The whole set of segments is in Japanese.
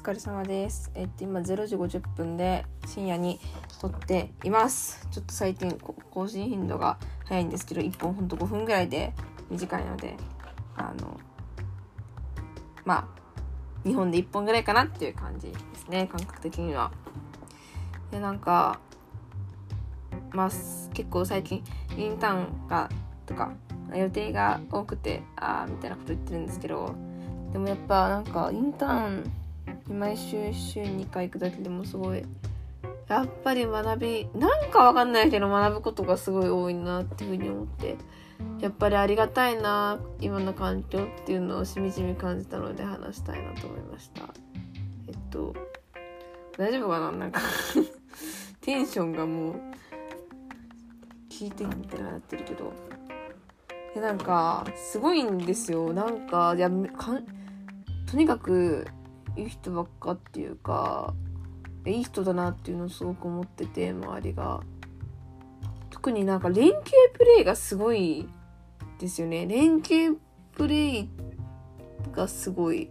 疲れ様です。えっと、今0時50分で深夜に撮っています。ちょっと最近更新頻度が早いんですけど、1本ほんと5分ぐらいで短いので、あの、まあ、2本で1本ぐらいかなっていう感じですね、感覚的には。いや、なんか、まあ、結構最近、インターンが、とか、予定が多くて、あーみたいなこと言ってるんですけど、でもやっぱなんかインターン毎週週2回行くだけでもすごいやっぱり学びなんかわかんないけど学ぶことがすごい多いなっていうふうに思ってやっぱりありがたいな今の環境っていうのをしみじみ感じたので話したいなと思いました。えっと大丈夫かななんか。テンションがもう聞いてみたいなってるけど。でなんかすごいんですよ。なんかいやかんとにかくいい人ばっかっていうかいい人だなっていうのをすごく思ってて周りが。特になんか連携プレイがすごいですよね。連携プレイがすごい。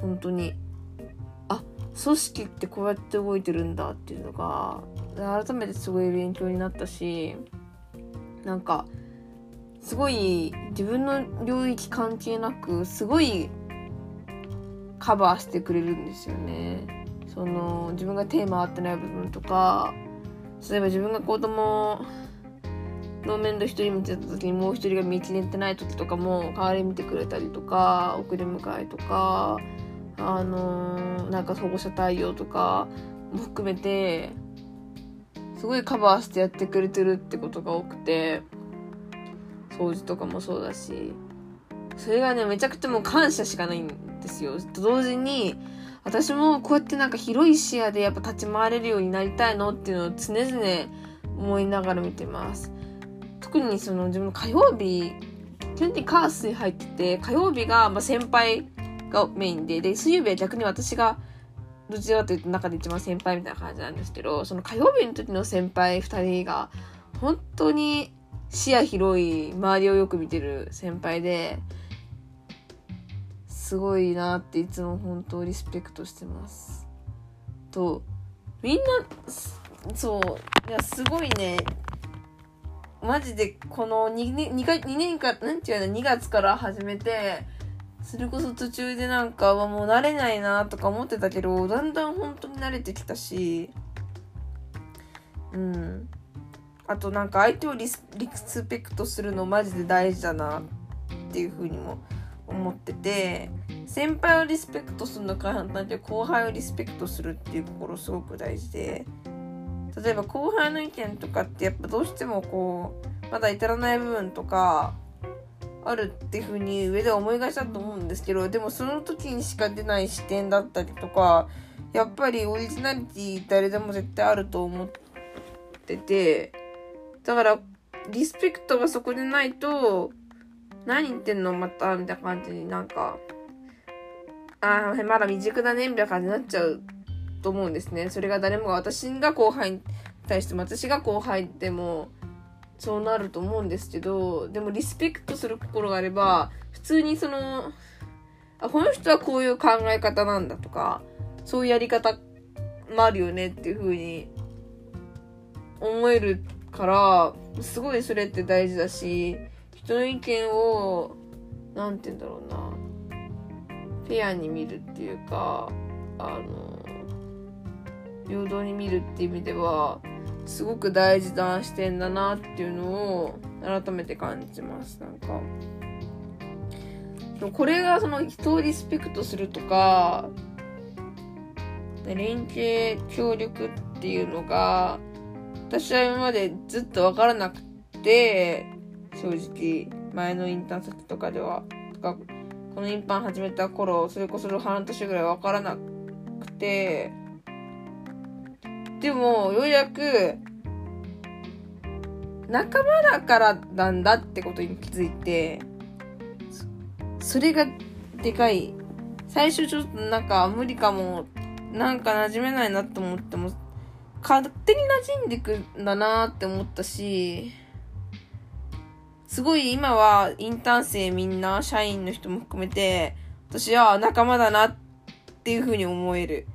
本当に。あ組織ってこうやって動いてるんだっていうのが改めてすごい勉強になったしなんかすごい自分の領域関係なくすごいカバーしてくれるんですよね。その自分がテーマ合ってない部分とか例えば自分が子供の面倒一人見てた時にもう一人が見切れてない時とかも代わり見てくれたりとか送り迎えとかあのーなんか保護者対応とかも含めてすごいカバーしてやってくれてるってことが多くて掃除とかもそうだしそれがねめちゃくちゃもう感謝しかないんですよ。と同時に私もこうやってなんか広い視野でやっぱ立ち回れるようになりたいのっていうのを常々思いながら見てます。特にその自分の火曜日基本的にカースに入ってて火曜日がまあ先輩がメインでで水曜日は逆に私がどちらかというと中で一番先輩みたいな感じなんですけどその火曜日の時の先輩2人が本当に視野広い周りをよく見てる先輩ですごいなっていつも本当リスペクトしてます。とみんなそういやすごいね。マジでこの 2, 年 2, か2年間なんていうの2月から始めてそれこそ途中でなんかはもう慣れないなとか思ってたけどだんだん本当に慣れてきたしうん。あとなんか相手をリスリスペクトするのマジで大事だなっていうふうにも思ってて先輩をリスペクトするのか簡単で後輩をリスペクトするっていうところすごく大事で例えば後輩の意見とかってやっぱどうしてもこうまだ至らない部分とかあるっていう風に上では思いがちだと思うんですけどでもその時にしか出ない視点だったりとかやっぱりオリジナリティ誰でも絶対あると思っててだからリスペクトがそこでないと何言ってんのまたみたいな感じになんかああまだ未熟だねみたいな感じになっちゃうと思うんですね。それが誰もが私が後輩に対しても私が後輩でもそうなると思うんですけどでもリスペクトする心があれば普通にそのあこの人はこういう考え方なんだとかそういうやり方もあるよねっていう風に思えるからすごいそれって大事だし人の意見を何て言うんだろうな。フェアに見るっていうかあの平等に見るっていう意味ではすごく大事な視点だなっていうのを改めて感じますなんか。これがその人をリスペクトするとか連携協力っていうのが私は今までずっと分からなくて正直前のインターン先とかではとかこのインパン始めた頃それこそ半年ぐらい分からなくて。でもようやく仲間だからなんだってことに気づいてそれがでかい。最初ちょっとなんか無理かも。なんか馴染めないなと思っても勝手に馴染んでくんだなって思ったしすごい今はインターン生みんな社員の人も含めて私は仲間だなっていうふうに思える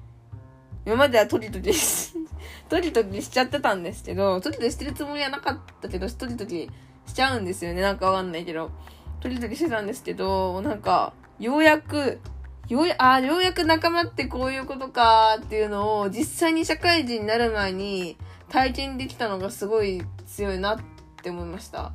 今まではトリトリし、トリトリしちゃってたんですけど、トリトリしてるつもりはなかったけど、トリトリしちゃうんですよね。なんかわかんないけど。トリトリしてたんですけど、なんか、ようやく、ようや、あようやく仲間ってこういうことかっていうのを実際に社会人になる前に体験できたのがすごい強いなって思いました。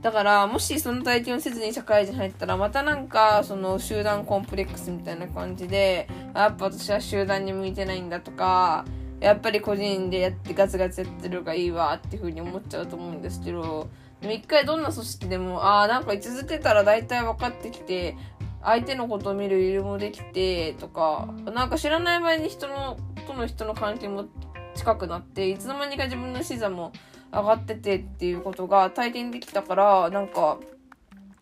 だから、もしその体験をせずに社会人入ったら、またなんか、その集団コンプレックスみたいな感じで、やっぱ私は集団に向いてないんだとか、やっぱり個人でやってガツガツやってる方がいいわっていうふうに思っちゃうと思うんですけど、でも一回どんな組織でも、ああ、なんか居続けたら大体分かってきて、相手のことを見る余裕もできて、とか、なんか知らない場合に人の、との人の関係も近くなって、いつの間にか自分の視座も上がっててっていうことが体験できたから、なんか、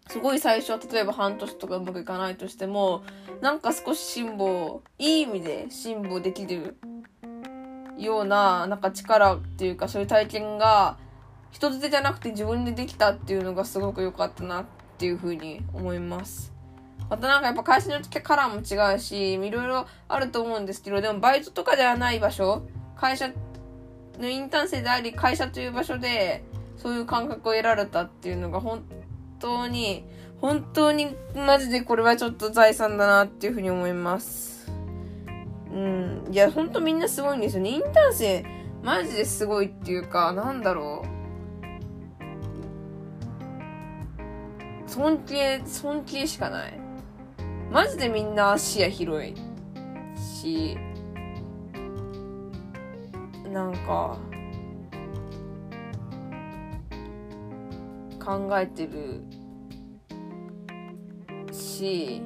すごい最初例えば半年とかうまくいかないとしても、なんか少し辛抱、いい意味で辛抱できるような、なんか力っていうかそういう体験が、人づてじゃなくて自分でできたっていうのがすごく良かったなっていうふうに思います。またなんかやっぱ会社によってカラーも違うし、いろいろあると思うんですけど、でもバイトとかではない場所、会社のインターン生であり、会社という場所で、そういう感覚を得られたっていうのが本当に、本当にマジでこれはちょっと財産だなっていうふうに思います。うん。いや、ほんとみんなすごいんですよね。インターン生、マジですごいっていうか、なんだろう。尊敬、尊敬しかない。マジでみんな視野広いし、なんか、考えてるし、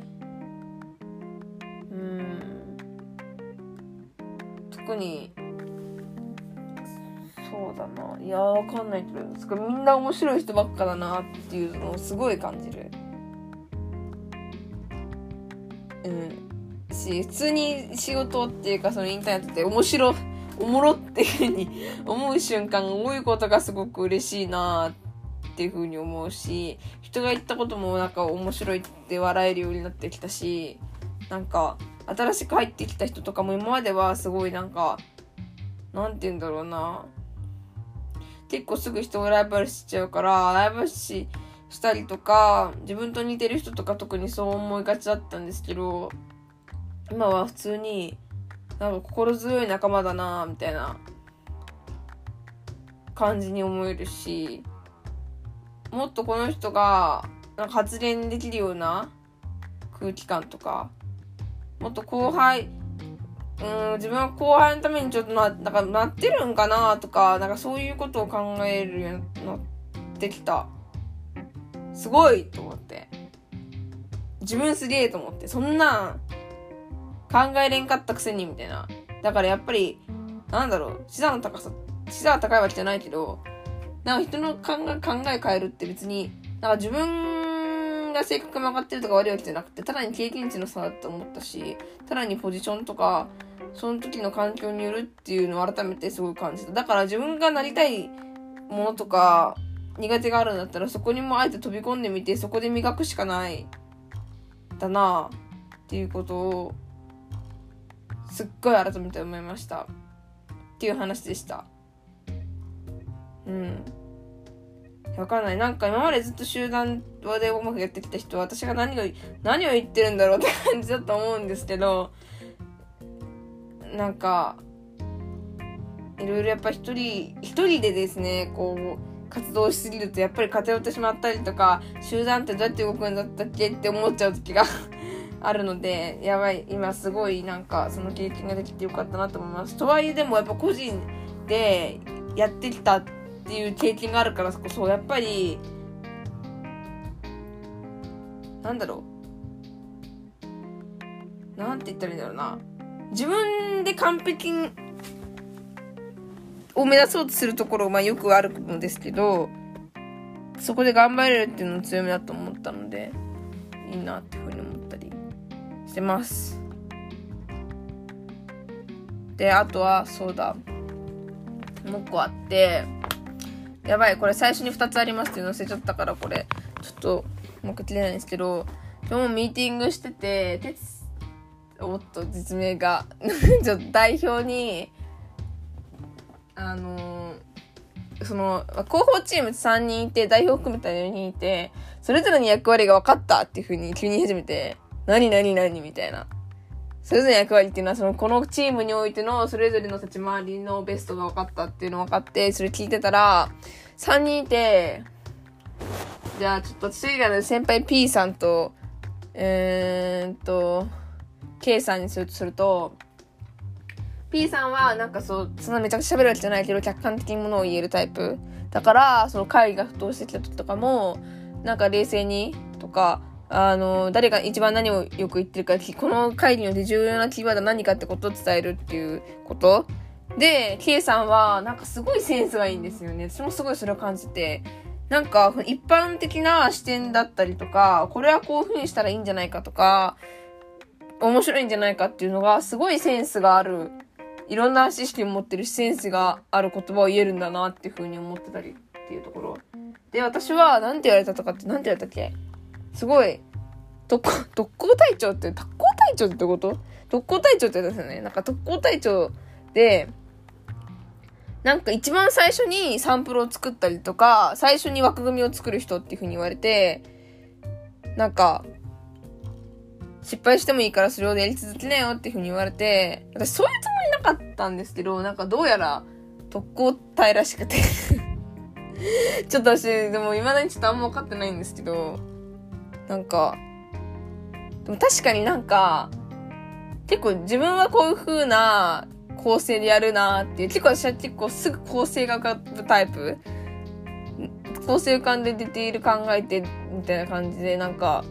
うん、特に、そうだな。いや、わかんないけど、みんな面白い人ばっかだなっていうのをすごい感じる。うん。し、普通に仕事っていうか、そのインターネットって面白い、おもろっていうふうに 思う瞬間が多いことがすごく嬉しいなっていうふうに思うし、人が言ったこともなんか面白いって笑えるようになってきたし、なんか、新しく入ってきた人とかも今まではすごいなんか、なんて言うんだろうな。結構すぐ人をライバルしちゃうから、ライバル視したりとか、自分と似てる人とか特にそう思いがちだったんですけど、今は普通に、なんか心強い仲間だなみたいな感じに思えるし、もっとこの人が、なんか発言できるような空気感とか、もっと後輩、うん、自分は後輩のためにちょっとな、なんかなってるんかなとか、なんかそういうことを考えるようになってきた。すごいと思って。自分すげえと思って。そんな、考えれんかったくせに、みたいな。だからやっぱり、なんだろう、視座の高さ、視座は高いわけじゃないけど、なんか人の考え、考え変えるって別に、なんか自分が性格曲がってるとか悪いわけじゃなくて、ただに経験値の差だと思ったし、ただにポジションとか、その時の環境によるっていうのを改めてすごい感じた。だから自分がなりたいものとか、苦手があるんだったらそこにもあえて飛び込んでみてそこで磨くしかないだなっていうことをすっごい改めて思いました。っていう話でした。うん。わかんない。なんか今までずっと集団でうまくやってきた人は私が何を、何を言ってるんだろうって感じだと思うんですけど、なんか、いろいろやっぱ一人、一人でですね、こう、活動しすぎるとやっぱり偏ってしまったりとか集団ってどうやって動くんだったっけって思っちゃう時があるのでやばい今すごいなんかその経験ができてよかったなと思います。とはいえでもやっぱ個人でやってきたっていう経験があるからこそやっぱりなんだろう。なんて言ったらいいんだろうな。自分で完璧を目指そうとするところ、まあよくあるのですけど、そこで頑張れるっていうのも強みだと思ったので、いいなってふうにしてます。で、あとは、そうだ、もう一個あって、やばい、これ最初に2つありますって載せちゃったから、これ、ちょっと、もう一回切れないんですけど、今日もミーティングしてて、おっと実名が。ちょっと代表にあのその広報チーム3人いて代表含めた4人いてそれぞれに役割が分かったっていうふうに急に言い始めて。何何何みたいなそれぞれの役割っていうのは、その、このチームにおいての、それぞれの立ち回りのベストが分かったっていうの分かって、それ聞いてたら、3人いて、じゃあ、ちょっと私以外の先輩 P さんと、えー、っと、K さんにするとすると、P さんは、なんかそう、そんなめちゃくちゃ喋るわけじゃないけど、客観的にものを言えるタイプ。だから、その会議が沸騰してきた時とかも、なんか冷静に、とか、あの、誰が一番何をよく言ってるか、この会議によって重要なキーワードは何かってことを伝えるっていうこと。で、K さんは、なんかすごいセンスがいいんですよね。私もすごいそれを感じて。なんか、一般的な視点だったりとか、これはこういう風にしたらいいんじゃないかとか、面白いんじゃないかっていうのが、すごいセンスがある。いろんな知識を持ってるし、センスがある言葉を言えるんだなっていう風に思ってたりっていうところ。で、私は、なんて言われたとかって、なんて言われたっけ？すごい、特攻、特攻隊長って、特攻隊長ってこと？特攻隊長って言うんですよね。なんか特攻隊長で、なんか一番最初にサンプルを作ったりとか、最初に枠組みを作る人っていう風に言われて、なんか、失敗してもいいからそれをやり続けなよっていう風に言われて、私そういうつもりなかったんですけど、なんかどうやら特攻隊らしくて ちょっと私、でも未だにちょっとあんま分かってないんですけど、なんか、でも確かになんか、結構自分はこういう風な構成でやるなっていう、結構私は結構すぐ構成が浮かぶタイプ。構成浮かんでディテール考えてみたいな感じで、なんか、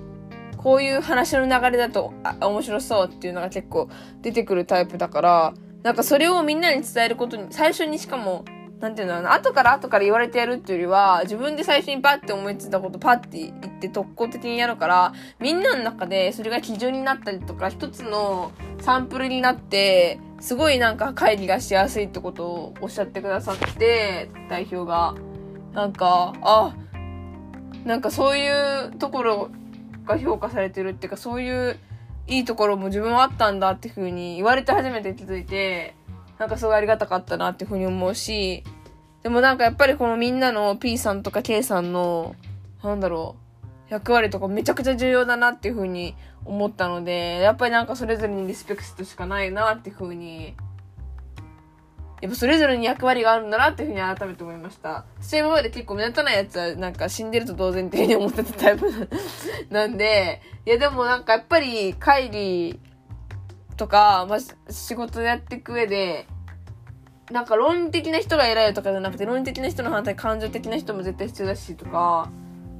こういう話の流れだとあ面白そうっていうのが結構出てくるタイプだから、なんかそれをみんなに伝えることに、最初にしかもなんていうの、後から後から言われてやるっていうよりは、自分で最初にバッて思いついたことパッて言って特攻的にやるから、みんなの中でそれが基準になったりとか、一つのサンプルになって、すごいなんか会議がしやすいってことをおっしゃってくださって、代表が。なんか、あ、なんかそういうところが評価されてるっていうか、そういういいところも自分はあったんだっていう風に言われて初めて気づいて、なんかすごいありがたかったなっていうふうに思うし、でもなんかやっぱりこのみんなの P さんとか K さんの、なんだろう、役割とかめちゃくちゃ重要だなっていうふうに思ったので、やっぱりなんかそれぞれにリスペクトしかないなっていうふうに、やっぱそれぞれに役割があるんだなっていうふうに改めて思いました。私今まで結構目立たないやつはなんか死んでると同然っていうふうに思ってたタイプ なんで、いやでもなんかやっぱり帰り、とか、まあ、仕事やっていく上で、なんか論理的な人が偉いとかじゃなくて、論理的な人の反対、感情的な人も絶対必要だしとか、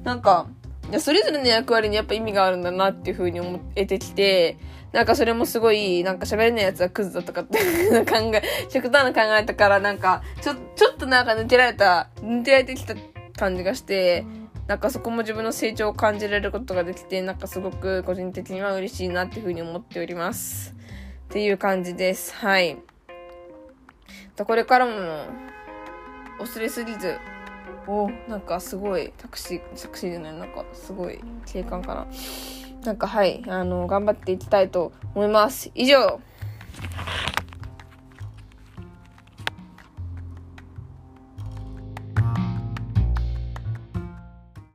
なんか、いや、それぞれの役割にやっぱ意味があるんだなっていう風に思えてきて、なんかそれもすごい、なんか喋れない奴はクズだとかって いう考え、極端な考えたから、なんか、ちょ、ちょっとなんか抜けられた、抜けられてきた感じがして、なんかそこも自分の成長を感じられることができて、なんかすごく個人的には嬉しいなっていう風に思っております。っていう感じです。はい。これからも、忘れすぎず、おなんかすごい、タクシー、タクシーじゃない、なんかすごい景観かな。なんかはい、あの、頑張っていきたいと思います。以上